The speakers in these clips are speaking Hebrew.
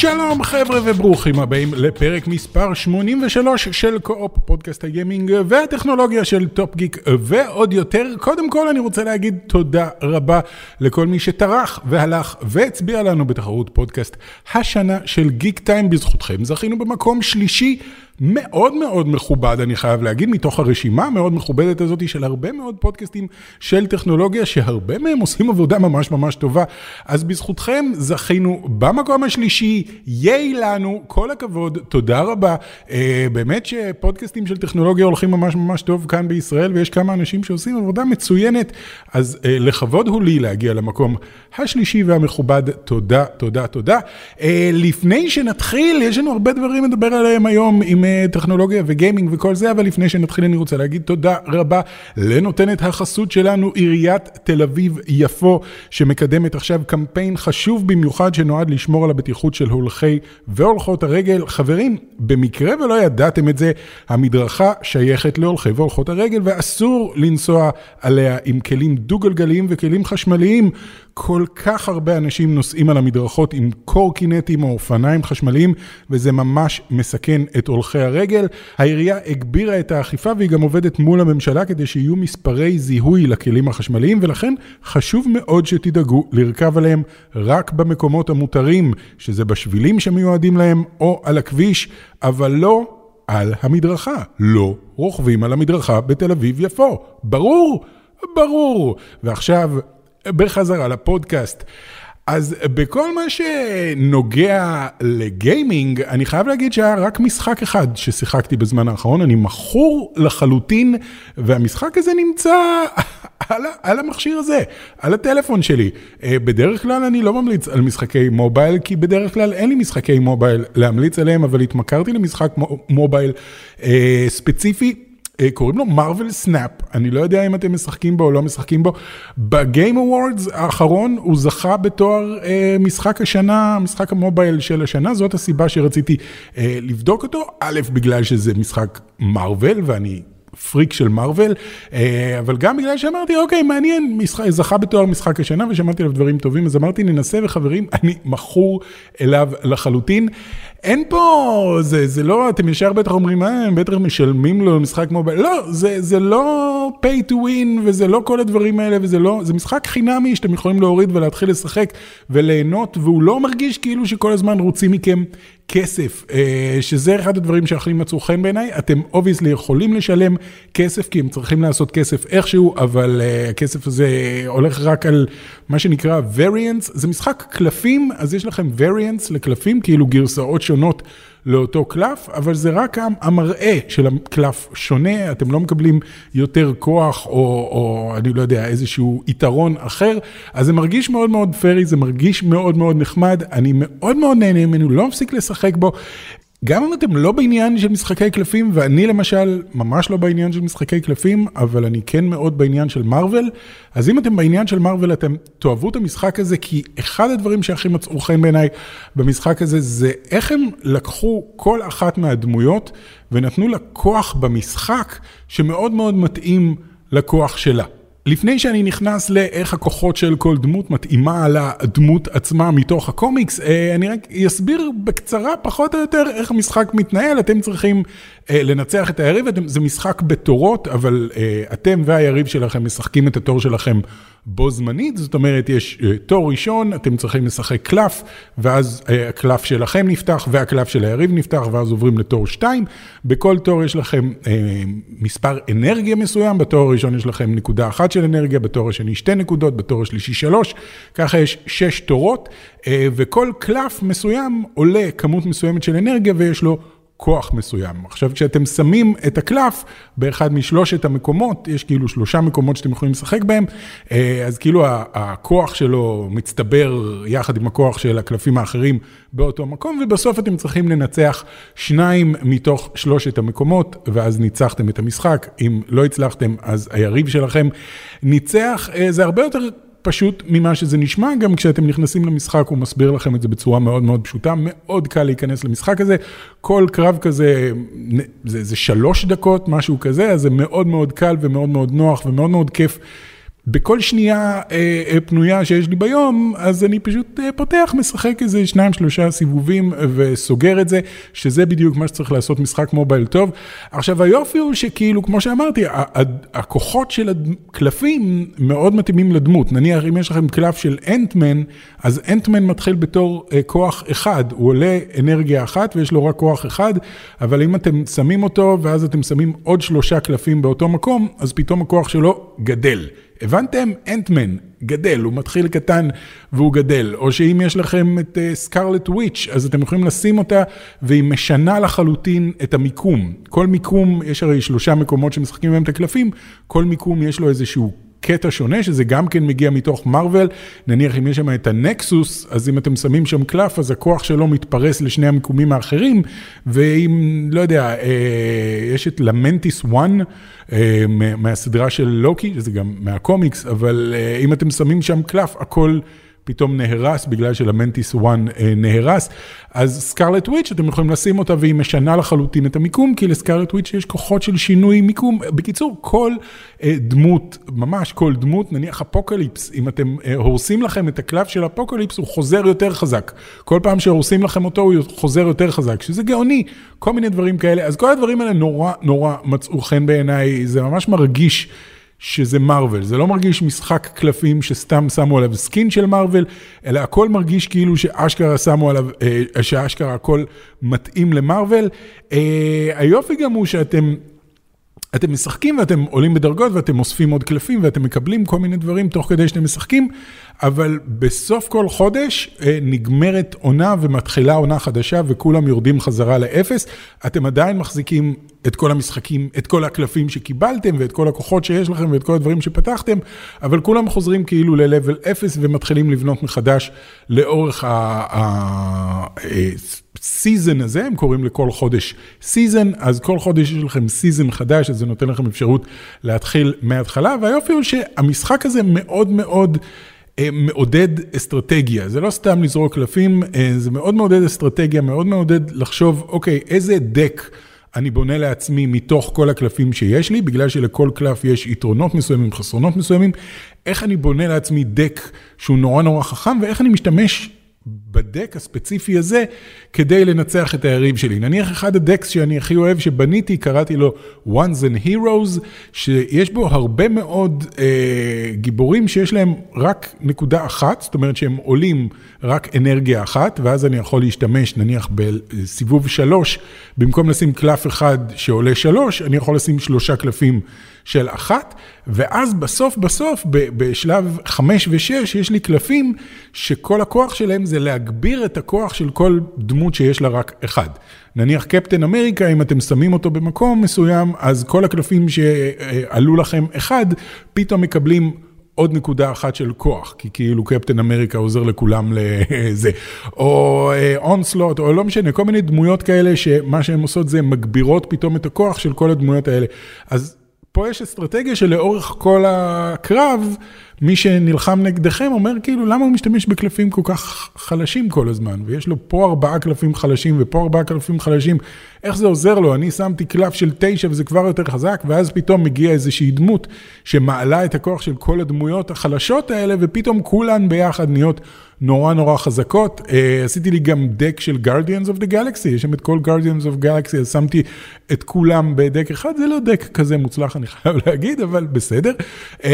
שלום חבר'ה וברוכים הבאים לפרק מספר 83 של קו-אופ פודקאסט ה gaming והטכנולוגיה של טופ גיק ועוד יותר. קודם כל אני רוצה להגיד תודה רבה לכל מי שטרח והלך והצביע לנו בתחרות פודקאסט השנה של גיק טיים בזכותכם. זכינו במקום שלישי מאוד מאוד מכובד, אני חייב להגיד, מתוך הרשימה המאוד מכובדת הזאת של הרבה מאוד פודקאסטים של טכנולוגיה, שהרבה מהם עושים עבודה ממש ממש טובה. אז בזכותכם זכינו במקום השלישי, ייי לנו, כל הכבוד, תודה רבה. אה, באמת שפודקאסטים של טכנולוגיה הולכים ממש ממש טוב כאן בישראל, ויש כמה אנשים שעושים עבודה מצוינת, אז אה, לכבוד הוא לי להגיע למקום השלישי והמכובד. תודה, תודה, תודה. אה, לפני שנתחיל, יש לנו הרבה דברים לדבר עליהם היום עם טכנולוגיה וגיימינג וכל זה, אבל לפני שנתחיל אני רוצה להגיד תודה רבה לנותנת החסות שלנו, עיריית תל אביב-יפו, שמקדמת עכשיו קמפיין חשוב במיוחד שנועד לשמור על הבטיחות של הולכי והולכות הרגל. חברים, במקרה ולא ידעתם את זה, המדרכה שייכת להולכי והולכות הרגל ואסור לנסוע עליה עם כלים דו-גלגליים וכלים חשמליים. כל כך הרבה אנשים נוסעים על המדרכות עם קורקינטים או אופניים חשמליים, וזה ממש מסכן את הולכי הרגל. העירייה הגבירה את האכיפה והיא גם עובדת מול הממשלה כדי שיהיו מספרי זיהוי לכלים החשמליים, ולכן חשוב מאוד שתדאגו לרכב עליהם רק במקומות המותרים, שזה בשבילים שמיועדים להם או על הכביש, אבל לא על המדרכה. לא רוכבים על המדרכה בתל אביב-יפו. ברור? ברור. ועכשיו... בחזרה לפודקאסט. אז בכל מה שנוגע לגיימינג, אני חייב להגיד שהיה רק משחק אחד ששיחקתי בזמן האחרון, אני מכור לחלוטין, והמשחק הזה נמצא על, על המכשיר הזה, על הטלפון שלי. אה, בדרך כלל אני לא ממליץ על משחקי מובייל, כי בדרך כלל אין לי משחקי מובייל להמליץ עליהם, אבל התמכרתי למשחק mobile אה, ספציפי. אה, קוראים לו Marvel Snap, אני לא יודע אם אתם משחקים בו או לא משחקים בו. ב Game Awards האחרון הוא זכה בתואר אה, משחק השנה, משחק ה mobile של השנה, זאת הסיבה שרציתי אה, לבדוק אותו, א', בגלל שזה משחק Marvel ואני פריק של Marvel, אה, אבל גם בגלל שאמרתי, אוקיי, מעניין, משחק, זכה בתואר משחק השנה ושמעתי עליו דברים טובים, אז אמרתי, ננסה וחברים, אני מכור אליו לחלוטין. אין פה, זה, זה לא, אתם ישר בטח אומרים, אה, הם בטח משלמים לו משחק mobile, לא, זה, זה לא pay to win וזה לא כל הדברים האלה וזה לא, זה משחק חינמי שאתם יכולים להוריד ולהתחיל לשחק וליהנות, והוא לא מרגיש כאילו שכל הזמן רוצים מכם כסף, אה, שזה אחד הדברים שהכי מצאו חן בעיניי, אתם obviously יכולים לשלם כסף כי הם צריכים לעשות כסף איכשהו, אבל אה, הכסף הזה הולך רק על מה שנקרא variance, זה משחק קלפים, אז יש לכם variance לקלפים, כאילו גרסאות שונות לאותו קלף, אבל זה רק המראה של הקלף שונה, אתם לא מקבלים יותר כוח או, או אני לא יודע, איזשהו יתרון אחר, אז זה מרגיש מאוד מאוד פרי, זה מרגיש מאוד מאוד נחמד, אני מאוד מאוד נהנה ממנו, לא מפסיק לשחק בו. גם אם אתם לא בעניין של משחקי קלפים, ואני למשל ממש לא בעניין של משחקי קלפים, אבל אני כן מאוד בעניין של מארוול, אז אם אתם בעניין של מארוול, אתם תאהבו את המשחק הזה, כי אחד הדברים שהכי מצאו חן בעיניי במשחק הזה, זה איך הם לקחו כל אחת מהדמויות ונתנו לה כוח במשחק שמאוד מאוד מתאים לכוח שלה. לפני שאני נכנס לאיך הכוחות של כל דמות מתאימה לדמות עצמה מתוך הקומיקס, אה, אני רק אסביר בקצרה פחות או יותר איך המשחק מתנהל. אתם צריכים אה, לנצח את היריב, זה משחק בתורות, אבל אה, אתם והיריב שלכם משחקים את התור שלכם בו זמנית, זאת אומרת, יש תור ראשון, אתם צריכים לשחק קלף, ואז הקלף שלכם נפתח והקלף של היריב נפתח, ואז עוברים לתור 2. בכל תור יש לכם מספר אנרגיה מסוים, בתור הראשון יש לכם נקודה אחת של אנרגיה, בתור השני שתי נקודות, בתור השלישי שלוש, ככה יש שש תורות, וכל קלף מסוים עולה כמות מסוימת של אנרגיה ויש לו כוח מסוים. עכשיו, כשאתם שמים את הקלף באחד משלושת המקומות, יש כאילו שלושה מקומות שאתם יכולים לשחק בהם, אז כאילו הכוח שלו מצטבר יחד עם הכוח של הקלפים האחרים באותו מקום, ובסוף אתם צריכים לנצח שניים מתוך שלושת המקומות, ואז ניצחתם את המשחק. אם לא הצלחתם, אז היריב שלכם ניצח. זה הרבה יותר פשוט ממה שזה נשמע, גם כשאתם נכנסים למשחק הוא מסביר לכם את זה בצורה מאוד מאוד פשוטה, מאוד קל להיכנס למשחק הזה, כל קרב כזה, זה, זה שלוש דקות, משהו כזה, אז זה מאוד מאוד קל ומאוד מאוד נוח ומאוד מאוד כיף. בכל שנייה אה, אה, פנויה שיש לי ביום, אז אני פשוט אה, פותח, משחק איזה שניים, שלושה סיבובים וסוגר את זה, שזה בדיוק מה שצריך לעשות משחק מובייל טוב. עכשיו היופי הוא שכאילו, כמו שאמרתי, הכוחות של הקלפים מאוד מתאימים לדמות. נניח אם יש לכם קלף של אנטמן, אז אנטמן מתחיל בתור אה, כוח אחד, הוא עולה אנרגיה אחת ויש לו רק כוח אחד, אבל אם אתם שמים אותו ואז אתם שמים עוד שלושה קלפים באותו מקום, אז פתאום הכוח שלו גדל. הבנתם? אנטמן, גדל, הוא מתחיל קטן והוא גדל. או שאם יש לכם את סקרלט uh, וויץ', אז אתם יכולים לשים אותה והיא משנה לחלוטין את המיקום. כל מיקום, יש הרי שלושה מקומות שמשחקים בהם את הקלפים, כל מיקום יש לו איזשהו קטע שונה, שזה גם כן מגיע מתוך מארוול, נניח אם יש שם את ה Nexus, אז אם אתם שמים שם קלף, אז הכוח שלו מתפרס לשני המיקומים האחרים, ואם, לא יודע, אה, יש את Lamentis 1 אה, מהסדרה של לוקי, זה גם מהקומיקס, אבל אה, אם אתם שמים שם קלף, הכל... פתאום נהרס בגלל ש Lamentis 1 אה, נהרס, אז Scarlet Witch אתם יכולים לשים אותה והיא משנה לחלוטין את המיקום, כי ל Scarlet Witch יש כוחות של שינוי מיקום. בקיצור, כל אה, דמות, ממש כל דמות, נניח Apocalypse, אם אתם אה, הורסים לכם את הקלף של Apocalypse, הוא חוזר יותר חזק. כל פעם שהורסים לכם אותו, הוא חוזר יותר חזק, שזה גאוני, כל מיני דברים כאלה. אז כל הדברים האלה נורא נורא מצאו חן בעיניי, זה ממש מרגיש. שזה Marvel, זה לא מרגיש משחק קלפים שסתם שמו עליו skin של Marvel, אלא הכל מרגיש כאילו שאשכרה שמו עליו, אה, שאשכרה הכל מתאים ל Marvel. אה, היופי גם הוא שאתם... אתם משחקים ואתם עולים בדרגות ואתם אוספים עוד קלפים ואתם מקבלים כל מיני דברים תוך כדי שאתם משחקים, אבל בסוף כל חודש אה, נגמרת עונה ומתחילה עונה חדשה וכולם יורדים חזרה לאפס. אתם עדיין מחזיקים את כל המשחקים, את כל הקלפים שקיבלתם ואת כל הכוחות שיש לכם ואת כל הדברים שפתחתם, אבל כולם חוזרים כאילו ל-level 0 ומתחילים לבנות מחדש לאורך ה season הזה, הם קוראים לכל חודש season, אז כל חודש יש לכם season חדש, אז זה נותן לכם אפשרות להתחיל מההתחלה, והיופי הוא שהמשחק הזה מאוד מאוד... אה, מעודד אסטרטגיה, זה לא סתם לזרוק קלפים, אה, זה מאוד מעודד אסטרטגיה, מאוד מעודד לחשוב, אוקיי, איזה deck אני בונה לעצמי מתוך כל הקלפים שיש לי, בגלל שלכל קלף יש יתרונות מסוימים, חסרונות מסוימים, איך אני בונה לעצמי deck שהוא נורא נורא חכם, ואיך אני משתמש בדק הספציפי הזה כדי לנצח את היריב שלי. נניח אחד הדקס שאני הכי אוהב שבניתי, קראתי לו Ones and Heroes, שיש בו הרבה מאוד אה, גיבורים שיש להם רק נקודה אחת, זאת אומרת שהם עולים רק אנרגיה אחת, ואז אני יכול להשתמש נניח בסיבוב שלוש, במקום לשים קלף אחד שעולה שלוש, אני יכול לשים שלושה קלפים. של אחת, ואז בסוף בסוף, בשלב חמש ושש, יש לי קלפים שכל הכוח שלהם זה להגביר את הכוח של כל דמות שיש לה רק אחד. נניח קפטן אמריקה, אם אתם שמים אותו במקום מסוים, אז כל הקלפים שעלו לכם אחד, פתאום מקבלים עוד נקודה אחת של כוח, כי כאילו קפטן אמריקה עוזר לכולם לזה, או אונסלוט, או לא משנה, כל מיני דמויות כאלה שמה שהן עושות זה מגבירות פתאום את הכוח של כל הדמויות האלה. אז פה יש אסטרטגיה שלאורך כל הקרב, מי שנלחם נגדכם אומר כאילו, למה הוא משתמש בקלפים כל כך חלשים כל הזמן? ויש לו פה ארבעה קלפים חלשים ופה ארבעה קלפים חלשים, איך זה עוזר לו? אני שמתי קלף של תשע וזה כבר יותר חזק, ואז פתאום מגיעה איזושהי דמות שמעלה את הכוח של כל הדמויות החלשות האלה, ופתאום כולן ביחד נהיות נורא נורא חזקות. Uh, עשיתי לי גם דק של Guardians of the Galaxy, יש שם את כל Guardians of Galaxy, אז שמתי את כולם ב deck אחד, זה לא deck כזה מוצלח, אני חייב להגיד, אבל בסדר. אה,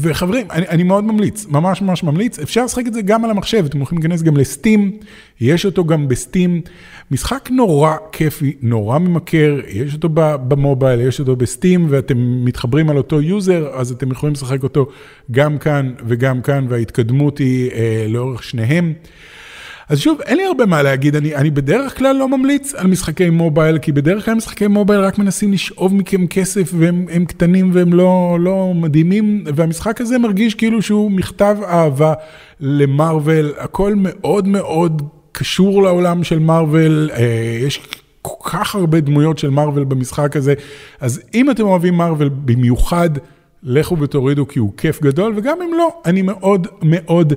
וחברים, אני, אני מאוד ממליץ, ממש ממש ממליץ, אפשר לשחק את זה גם על המחשב, אתם יכולים להיכנס גם ל Steam, יש אותו גם ב Steam. משחק נורא כיפי, נורא ממכר, יש אותו ב mobile, יש אותו ב Steam, ואתם מתחברים על אותו user, אז אתם יכולים לשחק אותו גם כאן וגם כאן, וההתקדמות היא אה, לאורך שניהם. אז שוב, אין לי הרבה מה להגיד, אני, אני בדרך כלל לא ממליץ על משחקי מובייל, כי בדרך כלל משחקי מובייל רק מנסים לשאוב מכם כסף, והם קטנים והם לא, לא מדהימים, והמשחק הזה מרגיש כאילו שהוא מכתב אהבה למרוויל, הכל מאוד מאוד קשור לעולם של מארוול, אה, יש כל כך הרבה דמויות של מארוול במשחק הזה, אז אם אתם אוהבים מארוול במיוחד, לכו ותורידו כי הוא כיף גדול, וגם אם לא, אני מאוד מאוד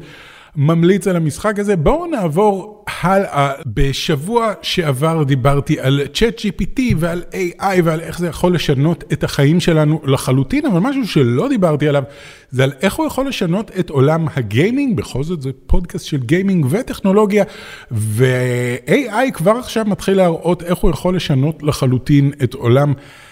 ממליץ על המשחק הזה. בואו נעבור הלאה. בשבוע שעבר דיברתי על ChatGPT ועל AI ועל איך זה יכול לשנות את החיים שלנו לחלוטין, אבל משהו שלא דיברתי עליו זה על איך הוא יכול לשנות את עולם הגיימינג, בכל זאת זה פודקאסט של גיימינג וטכנולוגיה, ו-AI כבר עכשיו מתחיל להראות איך הוא יכול לשנות לחלוטין את עולם הגיימינג,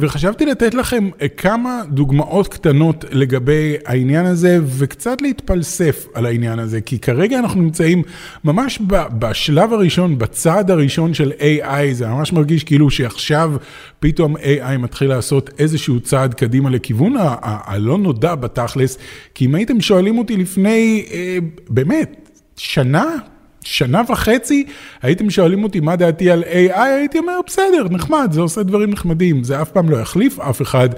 וחשבתי לתת לכם כמה דוגמאות קטנות לגבי העניין הזה, וקצת להתפלסף על העניין הזה, כי כרגע אנחנו נמצאים ממש בשלב הראשון, בצעד הראשון של AI, זה ממש מרגיש כאילו שעכשיו פתאום AI מתחיל לעשות איזשהו צעד קדימה לכיוון הלא נודע בתכלס, כי אם הייתם שואלים אותי לפני, אה, באמת, שנה, שנה וחצי, הייתם שואלים אותי מה דעתי על AI, הייתי אומר, בסדר, נחמד, זה עושה דברים נחמדים, זה אף פעם לא יחליף אף אחד,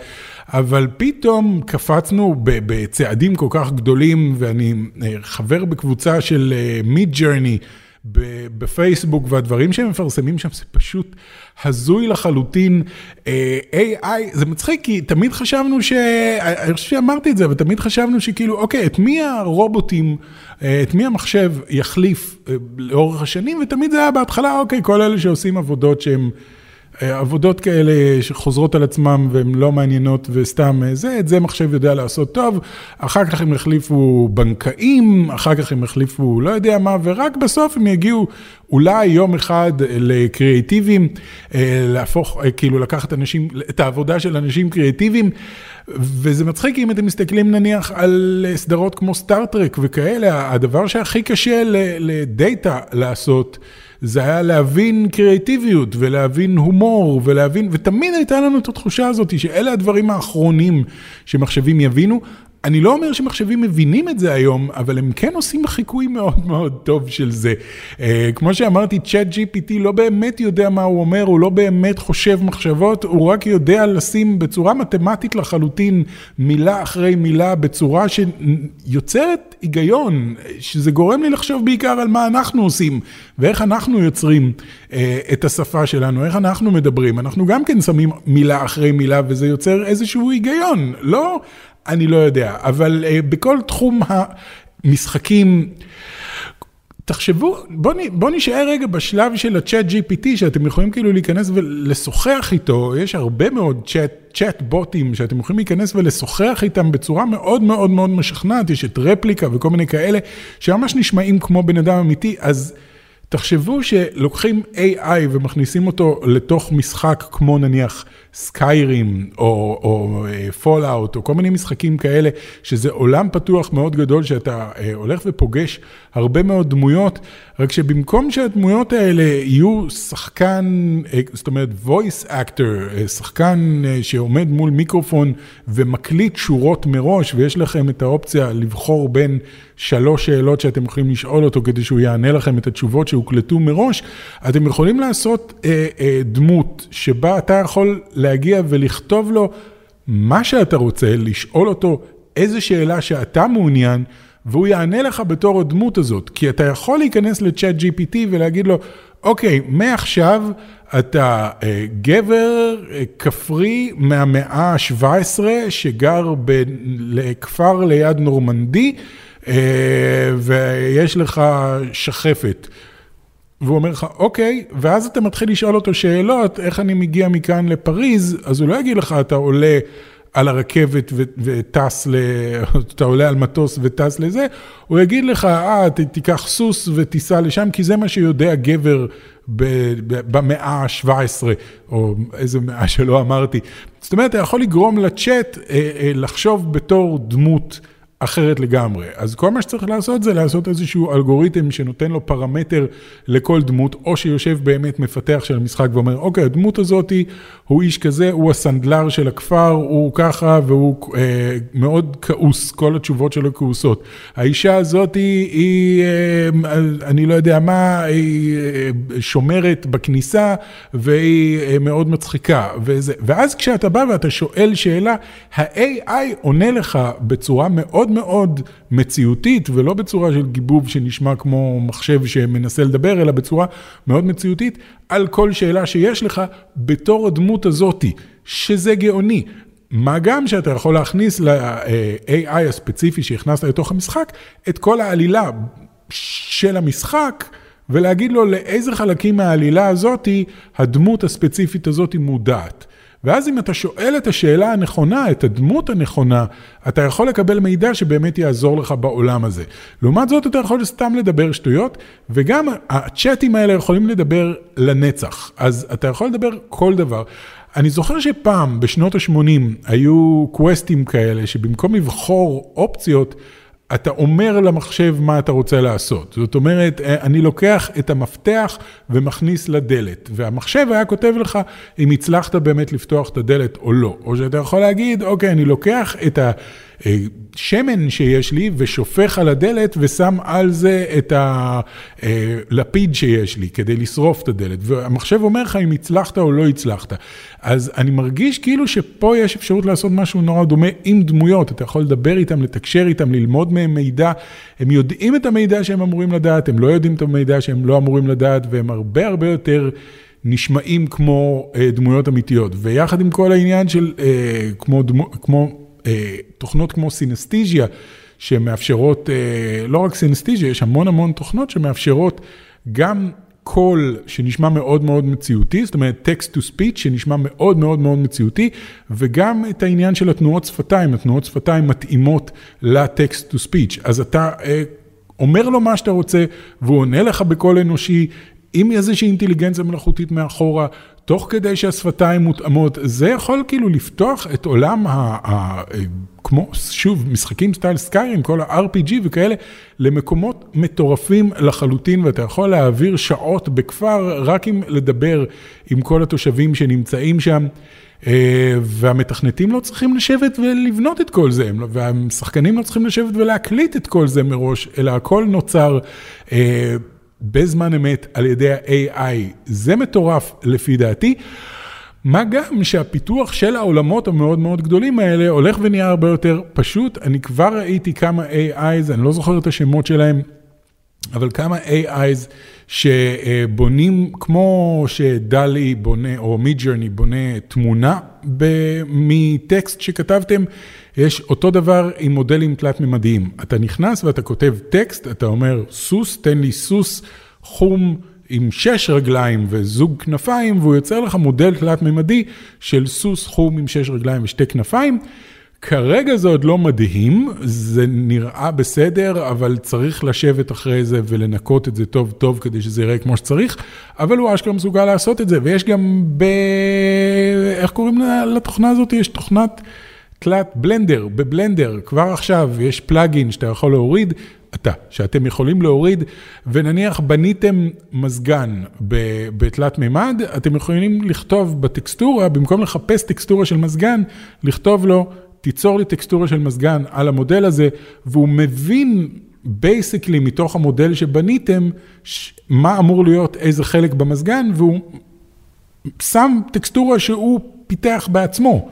אבל פתאום קפצנו בצעדים כל כך גדולים, ואני אה, חבר בקבוצה של מיד uh, ג'רני, בפייסבוק, והדברים שהם מפרסמים שם זה פשוט הזוי לחלוטין. אה, AI, זה מצחיק, כי תמיד חשבנו ש... אני חושב שאמרתי את זה, אבל תמיד חשבנו שכאילו, אוקיי, את מי הרובוטים, אה, את מי המחשב יחליף אה, לאורך השנים, ותמיד זה היה בהתחלה, אוקיי, כל אלה שעושים עבודות שהן... עבודות כאלה שחוזרות על עצמם והן לא מעניינות וסתם זה, את זה מחשב יודע לעשות טוב, אחר כך הם יחליפו בנקאים, אחר כך הם יחליפו לא יודע מה, ורק בסוף הם יגיעו אולי יום אחד לקריאיטיביים, להפוך, כאילו לקחת אנשים, את העבודה של אנשים קריאיטיביים, וזה מצחיק אם אתם מסתכלים נניח על סדרות כמו סטארט-טרק וכאלה, הדבר שהכי קשה לדאטה לעשות, זה היה להבין קריאטיביות ולהבין הומור ולהבין, ותמיד הייתה לנו את התחושה הזאת שאלה הדברים האחרונים שמחשבים יבינו. אני לא אומר שמחשבים מבינים את זה היום, אבל הם כן עושים חיקוי מאוד מאוד טוב של זה. אה, כמו שאמרתי, צ'אט GPT לא באמת יודע מה הוא אומר, הוא לא באמת חושב מחשבות, הוא רק יודע לשים בצורה מתמטית לחלוטין מילה אחרי מילה, בצורה שיוצרת היגיון, שזה גורם לי לחשוב בעיקר על מה אנחנו עושים, ואיך אנחנו יוצרים אה, את השפה שלנו, איך אנחנו מדברים. אנחנו גם כן שמים מילה אחרי מילה, וזה יוצר איזשהו היגיון. לא... אני לא יודע, אבל uh, בכל תחום המשחקים, תחשבו, בואו בוא נשאר רגע בשלב של הצ'אט GPT, שאתם יכולים כאילו להיכנס ולשוחח איתו, יש הרבה מאוד צ'אט, צ'אט בוטים שאתם יכולים להיכנס ולשוחח איתם בצורה מאוד מאוד מאוד משכנעת, יש את רפליקה וכל מיני כאלה, שממש נשמעים כמו בן אדם אמיתי, אז... תחשבו שלוקחים AI ומכניסים אותו לתוך משחק כמו נניח Skyrim או Fallout או, או כל מיני משחקים כאלה, שזה עולם פתוח מאוד גדול שאתה אה, הולך ופוגש הרבה מאוד דמויות, רק שבמקום שהדמויות האלה יהיו שחקן, אה, זאת אומרת voice actor, אה, שחקן שעומד מול מיקרופון ומקליט שורות מראש ויש לכם את האופציה לבחור בין שלוש שאלות שאתם יכולים לשאול אותו כדי שהוא יענה לכם את התשובות שהוקלטו מראש, אתם יכולים לעשות אה, אה, דמות שבה אתה יכול להגיע ולכתוב לו מה שאתה רוצה, לשאול אותו איזה שאלה שאתה מעוניין, והוא יענה לך בתור הדמות הזאת. כי אתה יכול להיכנס לצ'אט GPT ולהגיד לו, אוקיי, מעכשיו אתה אה, גבר אה, כפרי מהמאה ה-17 שגר בכפר ליד נורמנדי, אה, ויש לך שחפת. והוא אומר לך, אוקיי, ואז אתה מתחיל לשאול אותו שאלות, איך אני מגיע מכאן לפריז, אז הוא לא יגיד לך, אתה עולה על הרכבת וטס, ל... אתה עולה על מטוס וטס לזה, הוא יגיד לך, אה, תיקח סוס ותיסע לשם, כי זה מה שיודע גבר במאה ה-17, או איזה מאה שלא אמרתי. זאת אומרת, אתה יכול לגרום לצ'אט אה, אה, לחשוב בתור דמות. אחרת לגמרי. אז כל מה שצריך לעשות זה לעשות איזשהו אלגוריתם שנותן לו פרמטר לכל דמות, או שיושב באמת מפתח של המשחק ואומר, אוקיי, הדמות הזאתי, הוא איש כזה, הוא הסנדלר של הכפר, הוא ככה, והוא אה, מאוד כעוס, כל התשובות שלו כעוסות. האישה הזאתי היא, אה, אני לא יודע מה, היא אה, שומרת בכניסה, והיא אה, מאוד מצחיקה. וזה, ואז כשאתה בא ואתה שואל שאלה, ה-AI עונה לך בצורה מאוד מאוד מציאותית, ולא בצורה של גיבוב שנשמע כמו מחשב שמנסה לדבר, אלא בצורה מאוד מציאותית, על כל שאלה שיש לך בתור הדמות הזאתי, שזה גאוני. מה גם שאתה יכול להכניס ל-AI הספציפי שהכנסת לתוך המשחק, את כל העלילה של המשחק, ולהגיד לו לאיזה חלקים מהעלילה הזאתי הדמות הספציפית הזאתי מודעת. ואז אם אתה שואל את השאלה הנכונה, את הדמות הנכונה, אתה יכול לקבל מידע שבאמת יעזור לך בעולם הזה. לעומת זאת, אתה יכול סתם לדבר שטויות, וגם הצ'אטים האלה יכולים לדבר לנצח. אז אתה יכול לדבר כל דבר. אני זוכר שפעם, בשנות ה-80, היו קווסטים כאלה, שבמקום לבחור אופציות, אתה אומר למחשב מה אתה רוצה לעשות. זאת אומרת, אני לוקח את המפתח ומכניס לדלת, והמחשב היה כותב לך אם הצלחת באמת לפתוח את הדלת או לא. או שאתה יכול להגיד, אוקיי, אני לוקח את ה... שמן שיש לי ושופך על הדלת ושם על זה את הלפיד שיש לי כדי לשרוף את הדלת. והמחשב אומר לך אם הצלחת או לא הצלחת. אז אני מרגיש כאילו שפה יש אפשרות לעשות משהו נורא דומה עם דמויות. אתה יכול לדבר איתם, לתקשר איתם, ללמוד מהם מידע. הם יודעים את המידע שהם אמורים לדעת, הם לא יודעים את המידע שהם לא אמורים לדעת, והם הרבה הרבה יותר... נשמעים כמו אה, דמויות אמיתיות, ויחד עם כל העניין של אה, כמו, דמו, כמו אה, תוכנות כמו סינסטיג'יה, שמאפשרות, אה, לא רק סינסטיג'יה, יש המון המון תוכנות שמאפשרות גם קול שנשמע מאוד מאוד מציאותי, זאת אומרת text to speech שנשמע מאוד מאוד מאוד מציאותי, וגם את העניין של התנועות שפתיים, התנועות שפתיים מתאימות לטקסט to speech. אז אתה אה, אומר לו מה שאתה רוצה, והוא עונה לך בקול אנושי, עם איזושהי אינטליגנציה מלאכותית מאחורה, תוך כדי שהשפתיים מותאמות, זה יכול כאילו לפתוח את עולם ה... ה כמו, שוב, משחקים סטייל סקיירים, כל ה-RPG וכאלה, למקומות מטורפים לחלוטין, ואתה יכול להעביר שעות בכפר רק עם לדבר עם כל התושבים שנמצאים שם. אה, והמתכנתים לא צריכים לשבת ולבנות את כל זה, לא- והשחקנים לא צריכים לשבת ולהקליט את כל זה מראש, אלא הכל נוצר אה, בזמן אמת על ידי ה-AI, זה מטורף לפי דעתי. מה גם שהפיתוח של העולמות המאוד מאוד גדולים האלה הולך ונהיה הרבה יותר פשוט. אני כבר ראיתי כמה AIs, אני לא זוכר את השמות שלהם, אבל כמה AIs שבונים, כמו שדלי בונה, או מידג'רני בונה תמונה מטקסט שכתבתם, יש אותו דבר עם מודלים תלת-ממדיים. אתה נכנס ואתה כותב טקסט, אתה אומר, סוס, תן לי סוס חום עם שש רגליים וזוג כנפיים, והוא יוצר לך מודל תלת-ממדי של סוס חום עם שש רגליים ושתי כנפיים. כרגע זה עוד לא מדהים, זה נראה בסדר, אבל צריך לשבת אחרי זה ולנקות את זה טוב טוב כדי שזה יראה כמו שצריך, אבל הוא אשכרה מסוגל לעשות את זה, ויש גם ב... איך קוראים לתוכנה הזאת? יש תוכנת תלת בלנדר, בבלנדר, כבר עכשיו יש פלאגין שאתה יכול להוריד, אתה, שאתם יכולים להוריד, ונניח בניתם מזגן בתלת מימד, אתם יכולים לכתוב בטקסטורה, במקום לחפש טקסטורה של מזגן, לכתוב לו, תיצור לי טקסטורה של מזגן על המודל הזה, והוא מבין basically מתוך המודל שבניתם, מה אמור להיות איזה חלק במזגן, והוא שם טקסטורה שהוא פיתח בעצמו.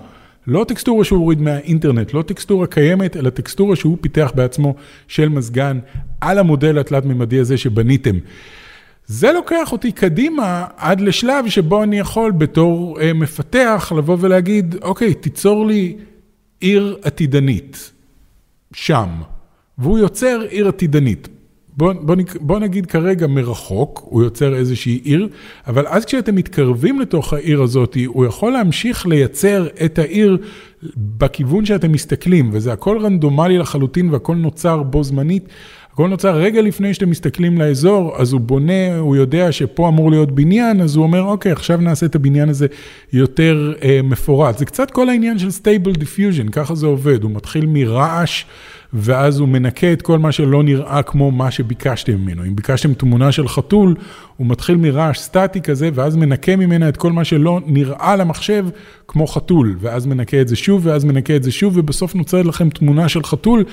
לא טקסטורה שהוא הוריד מהאינטרנט, לא טקסטורה קיימת, אלא טקסטורה שהוא פיתח בעצמו של מזגן על המודל התלת-ממדי הזה שבניתם. זה לוקח אותי קדימה עד לשלב שבו אני יכול בתור אה, מפתח לבוא ולהגיד, אוקיי, תיצור לי עיר עתידנית, שם, והוא יוצר עיר עתידנית. בוא, בוא, נגיד כרגע מרחוק, הוא יוצר איזושהי עיר, אבל אז כשאתם מתקרבים לתוך העיר הזאת, הוא יכול להמשיך לייצר את העיר בכיוון שאתם מסתכלים, וזה הכל רנדומלי לחלוטין והכל נוצר בו זמנית. הכל נוצר רגע לפני שאתם מסתכלים לאזור, אז הוא בונה, הוא יודע שפה אמור להיות בניין, אז הוא אומר, אוקיי, עכשיו נעשה את הבניין הזה יותר אה, מפורט. זה קצת כל העניין של stable diffusion, ככה זה עובד, הוא מתחיל מרעש. ואז הוא מנקה את כל מה שלא נראה כמו מה שביקשתם ממנו. אם ביקשתם תמונה של חתול, הוא מתחיל מרעש סטטי כזה, ואז מנקה ממנה את כל מה שלא נראה למחשב כמו חתול, ואז מנקה את זה שוב, ואז מנקה את זה שוב, ובסוף נוצרת לכם תמונה של חתול,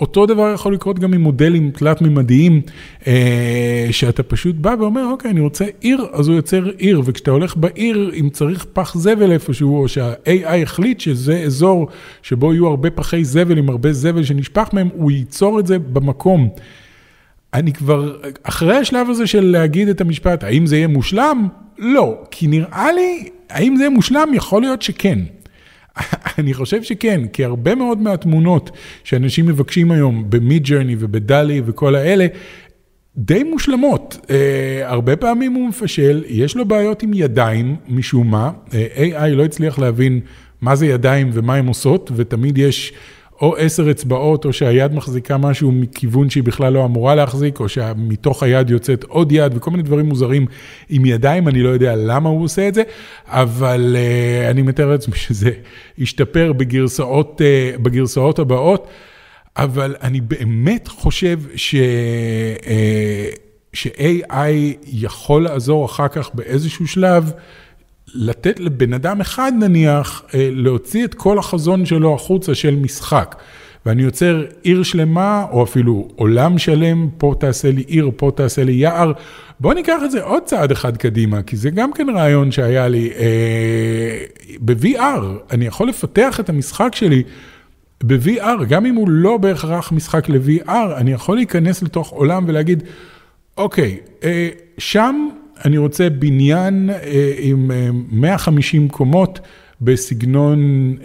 אותו דבר יכול לקרות גם עם מודלים תלת-ממדיים, אה, שאתה פשוט בא ואומר, אוקיי, אני רוצה עיר, אז הוא יוצר עיר, וכשאתה הולך בעיר, אם צריך פח זבל איפשהו, או שה-AI החליט שזה אזור שבו יהיו הרבה פחי זבל עם הרבה זבל שנשפך מהם, הוא ייצור את זה במקום. אני כבר, אחרי השלב הזה של להגיד את המשפט, האם זה יהיה מושלם? לא, כי נראה לי, האם זה יהיה מושלם? יכול להיות שכן. אני חושב שכן, כי הרבה מאוד מהתמונות שאנשים מבקשים היום במיד ג'רני ובדלי וכל האלה, די מושלמות. Uh, הרבה פעמים הוא מפשל, יש לו בעיות עם ידיים משום מה. Uh, AI לא הצליח להבין מה זה ידיים ומה הן עושות, ותמיד יש או עשר אצבעות, או שהיד מחזיקה משהו מכיוון שהיא בכלל לא אמורה להחזיק, או שמתוך היד יוצאת עוד יד, וכל מיני דברים מוזרים עם ידיים, אני לא יודע למה הוא עושה את זה, אבל uh, אני מתאר לעצמי שזה ישתפר בגרסאות, uh, בגרסאות הבאות. אבל אני באמת חושב ש... ש-AI יכול לעזור אחר כך באיזשהו שלב, לתת לבן אדם אחד נניח, להוציא את כל החזון שלו החוצה של משחק. ואני יוצר עיר שלמה, או אפילו עולם שלם, פה תעשה לי עיר, פה תעשה לי יער. בואו ניקח את זה עוד צעד אחד קדימה, כי זה גם כן רעיון שהיה לי. אה, ב-VR, אני יכול לפתח את המשחק שלי. ב-VR, גם אם הוא לא בהכרח משחק ל-VR, אני יכול להיכנס לתוך עולם ולהגיד, אוקיי, אה, שם אני רוצה בניין אה, עם 150 קומות בסגנון,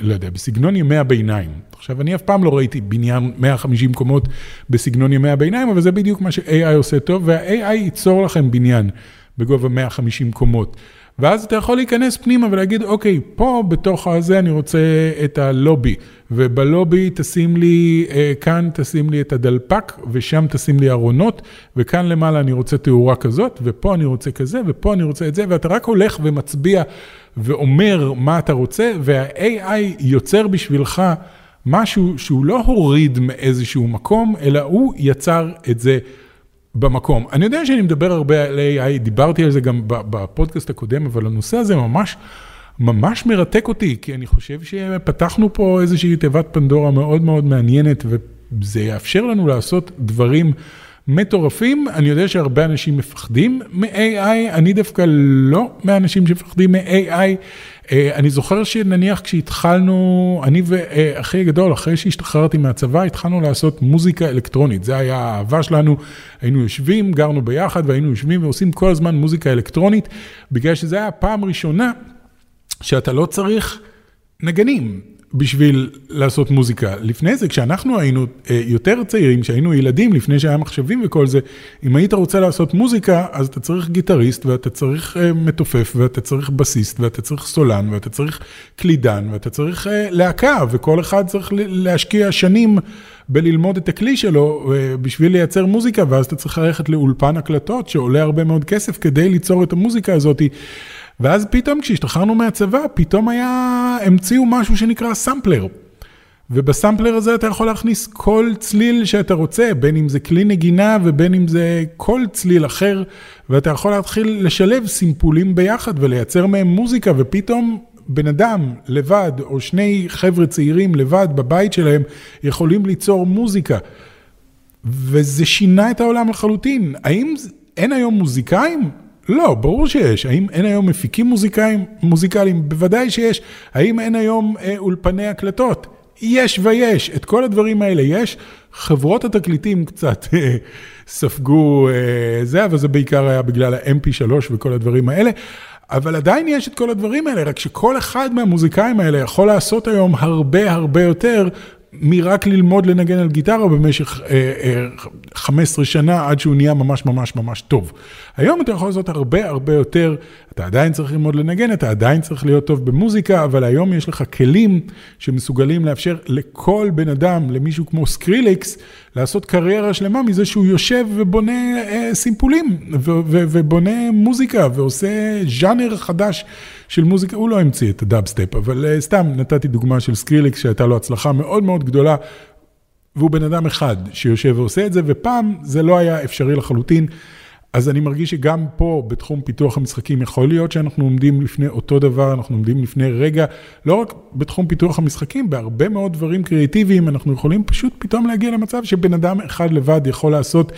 לא יודע, בסגנון ימי הביניים. עכשיו, אני אף פעם לא ראיתי בניין 150 קומות בסגנון ימי הביניים, אבל זה בדיוק מה ש-AI עושה טוב, וה-AI ייצור לכם בניין בגובה 150 קומות. ואז אתה יכול להיכנס פנימה ולהגיד, אוקיי, פה בתוך הזה אני רוצה את הלובי, ובלובי תשים לי, אה, כאן תשים לי את הדלפק, ושם תשים לי ארונות, וכאן למעלה אני רוצה תאורה כזאת, ופה אני רוצה כזה, ופה אני רוצה את זה, ואתה רק הולך ומצביע ואומר מה אתה רוצה, וה-AI יוצר בשבילך משהו שהוא לא הוריד מאיזשהו מקום, אלא הוא יצר את זה. במקום. אני יודע שאני מדבר הרבה על AI, דיברתי על זה גם בפודקאסט הקודם, אבל הנושא הזה ממש, ממש מרתק אותי, כי אני חושב שפתחנו פה איזושהי תיבת פנדורה מאוד מאוד מעניינת, וזה יאפשר לנו לעשות דברים מטורפים. אני יודע שהרבה אנשים מפחדים מ-AI, אני דווקא לא מהאנשים שמפחדים מ-AI. אה, אני זוכר שנניח כשהתחלנו, אני ואחי הגדול, אחרי שהשתחררתי מהצבא, התחלנו לעשות מוזיקה אלקטרונית. זה היה האהבה שלנו, היינו יושבים, גרנו ביחד והיינו יושבים ועושים כל הזמן מוזיקה אלקטרונית, בגלל שזו הייתה הפעם הראשונה שאתה לא צריך נגנים. בשביל לעשות מוזיקה. לפני זה, כשאנחנו היינו אה, יותר צעירים, כשהיינו ילדים, לפני שהיה מחשבים וכל זה, אם היית רוצה לעשות מוזיקה, אז אתה צריך גיטריסט, ואתה צריך אה, מתופף, ואתה צריך בסיסט, ואתה צריך סולן, ואתה צריך קלידן, ואתה צריך אה, להקה, וכל אחד צריך להשקיע שנים בללמוד את הכלי שלו בשביל לייצר מוזיקה, ואז אתה צריך ללכת לאולפן הקלטות, שעולה הרבה מאוד כסף כדי ליצור את המוזיקה הזאת. ואז פתאום כשהשתחררנו מהצבא, פתאום היה, המציאו משהו שנקרא סמפלר. ובסמפלר הזה אתה יכול להכניס כל צליל שאתה רוצה, בין אם זה כלי נגינה ובין אם זה כל צליל אחר, ואתה יכול להתחיל לשלב סימפולים ביחד ולייצר מהם מוזיקה, ופתאום בן אדם לבד, או שני חבר'ה צעירים לבד בבית שלהם, יכולים ליצור מוזיקה. וזה שינה את העולם לחלוטין. האם אין היום מוזיקאים? לא, ברור שיש. האם אין היום מפיקים מוזיקאים, מוזיקליים? בוודאי שיש. האם אין היום אה, אולפני הקלטות? יש ויש. את כל הדברים האלה יש. חברות התקליטים קצת אה, ספגו אה, זה, אבל זה בעיקר היה בגלל ה-MP3 וכל הדברים האלה. אבל עדיין יש את כל הדברים האלה, רק שכל אחד מהמוזיקאים האלה יכול לעשות היום הרבה הרבה יותר מרק ללמוד לנגן על גיטרה במשך אה, אה, 15 שנה עד שהוא נהיה ממש ממש ממש טוב. היום אתה יכול לעשות הרבה הרבה יותר, אתה עדיין צריך ללמוד לנגן, אתה עדיין צריך להיות טוב במוזיקה, אבל היום יש לך כלים שמסוגלים לאפשר לכל בן אדם, למישהו כמו Skrillex, לעשות קריירה שלמה מזה שהוא יושב ובונה אה, סימפולים, ובונה מוזיקה ועושה ז'אנר חדש. של מוזיקה, הוא לא המציא את הדאבסטפ, אבל אה, סתם נתתי דוגמה של Skrillex שהייתה לו הצלחה מאוד מאוד גדולה, והוא בן אדם אחד שיושב ועושה את זה, ופעם זה לא היה אפשרי לחלוטין. אז אני מרגיש שגם פה, בתחום פיתוח המשחקים, יכול להיות שאנחנו עומדים לפני אותו דבר, אנחנו עומדים לפני רגע, לא רק בתחום פיתוח המשחקים, בהרבה מאוד דברים קריאיטיביים, אנחנו יכולים פשוט פתאום להגיע למצב שבן אדם אחד לבד יכול לעשות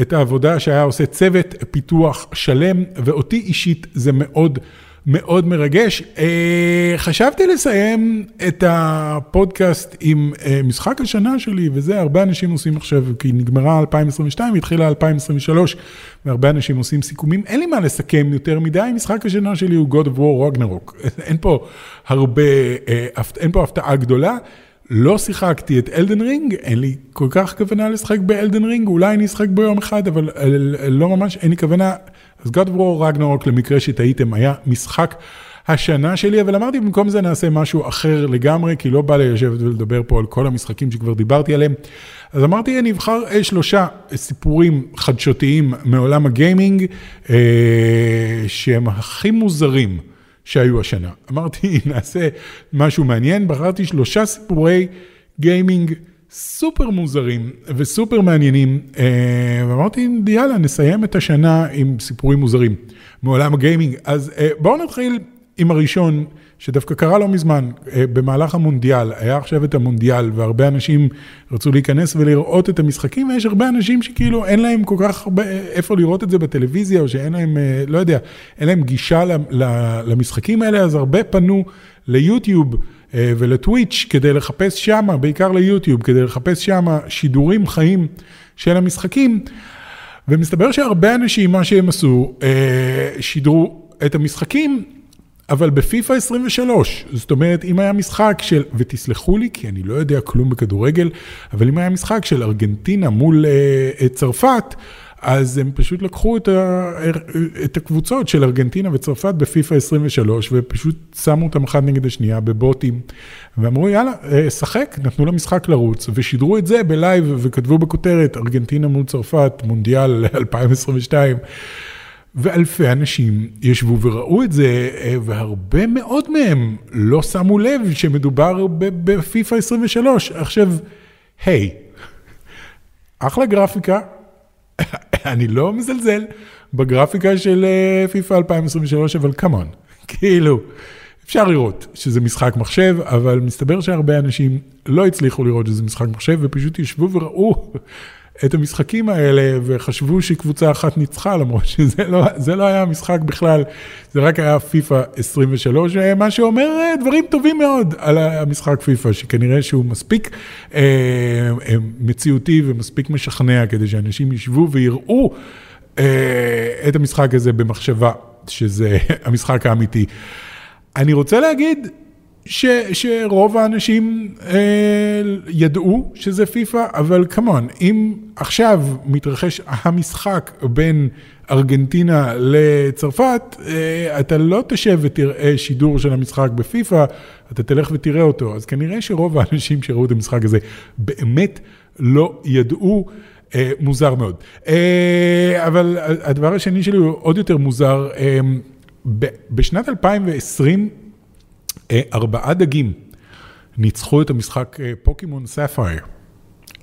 את העבודה שהיה עושה צוות פיתוח שלם, ואותי אישית זה מאוד מאוד מרגש. אה, חשבתי לסיים את הפודקאסט עם אה, משחק השנה שלי, וזה הרבה אנשים עושים עכשיו, כי נגמרה 2022, התחילה 2023, והרבה אנשים עושים סיכומים. אין לי מה לסכם יותר מדי, משחק השנה שלי הוא God of War Ragnarok. אין פה הרבה, אה, אין פה הפתעה גדולה. לא שיחקתי את אלדן רינג, אין לי כל כך כוונה לשחק באלדן רינג, אולי אני אשחק בו יום אחד, אבל לא ממש, אין לי כוונה. אז God of War Ragnarok, למקרה שטעיתם, היה משחק השנה שלי, אבל אמרתי, במקום זה נעשה משהו אחר לגמרי, כי לא בא לי לשבת ולדבר פה על כל המשחקים שכבר דיברתי עליהם. אז אמרתי, אני אבחר שלושה סיפורים חדשותיים מעולם הגיימינג, אה, שהם הכי מוזרים. שהיו השנה. אמרתי, נעשה משהו מעניין, בחרתי שלושה סיפורי גיימינג סופר מוזרים וסופר מעניינים, אה, ואמרתי, יאללה, נסיים את השנה עם סיפורים מוזרים מעולם הגיימינג. אז אה, בואו נתחיל עם הראשון. שדווקא קרה לא מזמן, אה, במהלך המונדיאל, היה עכשיו את המונדיאל, והרבה אנשים רצו להיכנס ולראות את המשחקים, ויש הרבה אנשים שכאילו אין להם כל כך הרבה איפה לראות את זה בטלוויזיה, או שאין להם, לא יודע, אין להם גישה למשחקים האלה, אז הרבה פנו ליוטיוב. אה, ולטוויץ' כדי לחפש שמה, בעיקר ליוטיוב, כדי לחפש שמה שידורים חיים של המשחקים. ומסתבר שהרבה אנשים, מה שהם עשו, שידרו את המשחקים אבל בפיפא 23, זאת אומרת, אם היה משחק של, ותסלחו לי, כי אני לא יודע כלום בכדורגל, אבל אם היה משחק של ארגנטינה מול uh, צרפת, אז הם פשוט לקחו את, ה, את הקבוצות של ארגנטינה וצרפת בפיפא 23, ופשוט שמו אותם אחד נגד השנייה בבוטים, ואמרו, יאללה, אה, שחק, נתנו למשחק לרוץ, ושידרו את זה בלייב, וכתבו בכותרת, ארגנטינה מול צרפת, מונדיאל 2022. ואלפי אנשים ישבו וראו את זה, אה, והרבה מאוד מהם לא שמו לב שמדובר בפיפא 23. עכשיו, היי, אחלה גרפיקה, אני לא מזלזל בגרפיקה של אה, פיפא 2023, אבל כמון, כאילו, אפשר לראות שזה משחק מחשב, אבל מסתבר שהרבה אנשים לא הצליחו לראות שזה משחק מחשב, ופשוט ישבו וראו את המשחקים האלה וחשבו שקבוצה אחת ניצחה, למרות שזה לא, לא היה משחק בכלל, זה רק היה פיפא 23, מה שאומר אה, דברים טובים מאוד על המשחק פיפא, שכנראה שהוא מספיק אה, אה, מציאותי ומספיק משכנע כדי שאנשים ישבו ויראו אה, את המשחק הזה במחשבה, שזה המשחק האמיתי. אני רוצה להגיד, ש, שרוב האנשים אה, ידעו שזה פיפא, אבל כמון, אם עכשיו מתרחש המשחק בין ארגנטינה לצרפת, אה, אתה לא תשב ותראה שידור של המשחק בפיפא, אתה תלך ותראה אותו. אז כנראה שרוב האנשים שראו את המשחק הזה באמת לא ידעו. אה, מוזר מאוד. אה, אבל הדבר השני שלי הוא עוד יותר מוזר. אה, בשנת 2020, אה, ארבעה דגים ניצחו את המשחק אה, Pokémon Sapphire.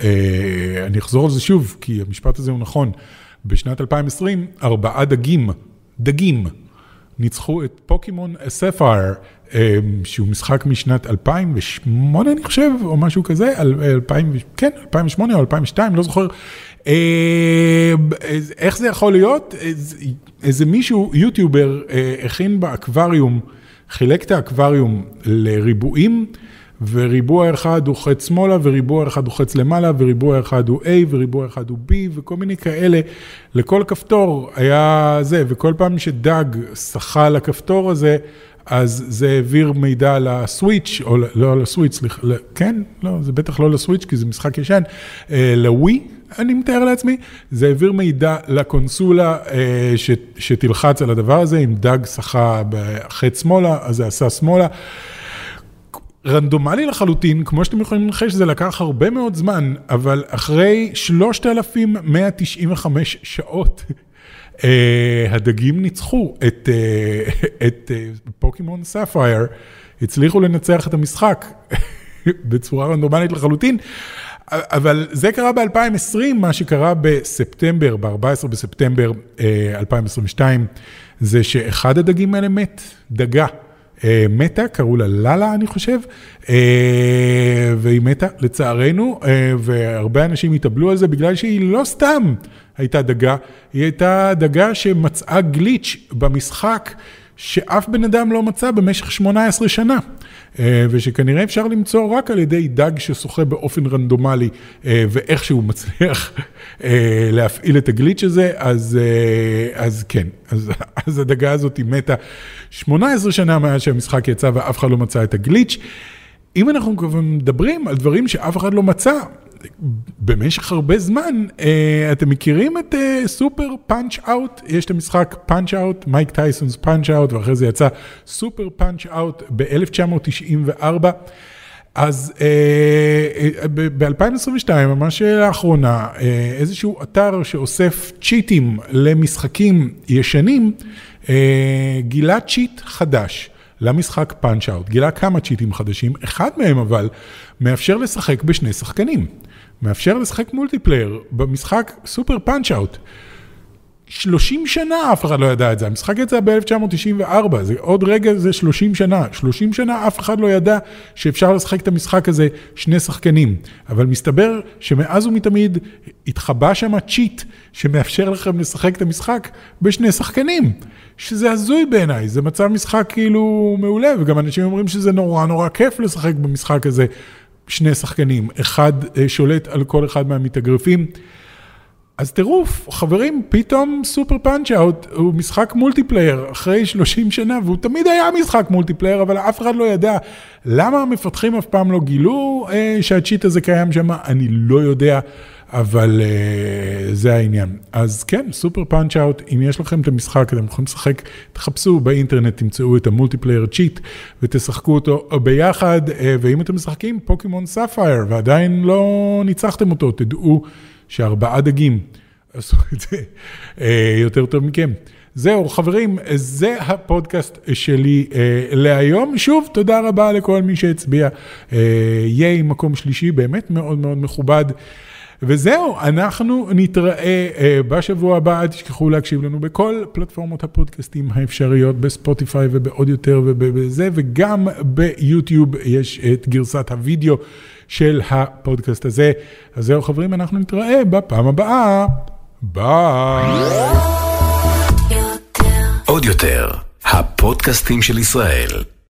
אה, אני אחזור על זה שוב, כי המשפט הזה הוא נכון. בשנת 2020, ארבעה דגים, דגים, ניצחו את Pokémon Sapphire, שהוא משחק משנת 2008, אני חושב, או משהו כזה, 2000, כן, 2008 או 2002, לא זוכר. איך זה יכול להיות? איזה מישהו, יוטיובר, הכין אקווריום. חילק את האקווריום לריבועים, וריבוע אחד הוא חץ שמאלה, וריבוע אחד הוא חץ למעלה, וריבוע אחד הוא A, וריבוע אחד הוא B, וכל מיני כאלה. לכל כפתור היה זה, וכל פעם שדג שחה על הכפתור הזה, אז זה העביר מידע לסוויץ', או לא לסוויץ', סליחה, כן, לא, זה בטח לא לסוויץ', כי זה משחק ישן, אה, לווי, אני מתאר לעצמי, זה העביר מידע לקונסולה אה, ש, שתלחץ על הדבר הזה, אם דג שחה בחץ שמאלה, אז זה עשה שמאלה. רנדומלי לחלוטין, כמו שאתם יכולים לנחש, זה לקח הרבה מאוד זמן, אבל אחרי 3,195 שעות, אה, הדגים ניצחו את, אה, את Pokémon Sapphire, הצליחו לנצח את המשחק בצורה רנדומלית לחלוטין. אבל זה קרה ב-2020, מה שקרה בספטמבר, ב-14 בספטמבר 2022, זה שאחד הדגים האלה מת, דגה. אה, מתה, קראו לה לאלה, אני חושב, אה, והיא מתה, לצערנו, אה, והרבה אנשים התאבלו על זה בגלל שהיא לא סתם הייתה דגה, היא הייתה דגה שמצאה גליץ' במשחק. שאף בן אדם לא מצא במשך 18 שנה, אה, ושכנראה אפשר למצוא רק על ידי דג ששוחה באופן רנדומלי, אה, ואיכשהו מצליח אה, להפעיל את הגליץ' הזה, אז, אז כן, אז, אז הדגה הזאת היא מתה 18 שנה מאז שהמשחק יצא ואף אחד לא מצא את הגליץ'. אם אנחנו מדברים על דברים שאף אחד לא מצא, במשך הרבה זמן, אה, אתם מכירים את אה, סופר פאנץ' אאוט? יש את המשחק פאנץ' אאוט, מייק טייסונס פאנץ' אאוט, ואחרי זה יצא סופר פאנץ' אאוט ב-1994. אז אה, ב-2022, ממש לאחרונה, איזשהו אתר שאוסף צ'יטים למשחקים ישנים, גילה צ'יט חדש. למשחק פאנץ' אאוט, גילה כמה צ'יטים חדשים, אחד מהם אבל מאפשר לשחק בשני שחקנים. מאפשר לשחק מולטיפלייר במשחק סופר פאנץ' אאוט. 30 שנה אף אחד לא ידע את זה, המשחק יצא ב-1994, זה עוד רגע זה 30 שנה, 30 שנה אף אחד לא ידע שאפשר לשחק את המשחק הזה שני שחקנים, אבל מסתבר שמאז ומתמיד התחבא שם צ'יט שמאפשר לכם לשחק את המשחק בשני שחקנים, שזה הזוי בעיניי, זה מצב משחק כאילו מעולה, וגם אנשים אומרים שזה נורא נורא כיף לשחק במשחק הזה שני שחקנים, אחד אה, שולט על כל אחד מהמתאגרפים. אז טירוף, חברים, פתאום סופר פאנצ' אאוט הוא משחק מולטיפלייר אחרי 30 שנה, והוא תמיד היה משחק מולטיפלייר, אבל אף אחד לא ידע. למה המפתחים אף פעם לא גילו אה, שהצ'יט הזה קיים שם, אני לא יודע, אבל אה, זה העניין. אז כן, סופר פאנצ' אאוט, אם יש לכם את המשחק, אתם יכולים לשחק, תחפשו באינטרנט, תמצאו את ה multiplayer cheat ותשחקו אותו ביחד, אה, ואם אתם משחקים פוקימון סאפייר ועדיין לא ניצחתם אותו, תדעו. שארבעה דגים עשו את זה אה, יותר טוב מכם. זהו, חברים, זה הפודקאסט שלי אה, להיום. שוב, תודה רבה לכל מי שהצביע. אה, ייי, מקום שלישי, באמת מאוד מאוד מכובד. וזהו, אנחנו נתראה uh, בשבוע הבא, אל תשכחו להקשיב לנו בכל פלטפורמות הפודקאסטים האפשריות, בספוטיפיי ובעוד יותר ובזה, וגם ביוטיוב יש את גרסת הוידאו של הפודקאסט הזה. אז זהו חברים, אנחנו נתראה בפעם הבאה. ביי. עוד יותר, הפודקאסטים של ישראל.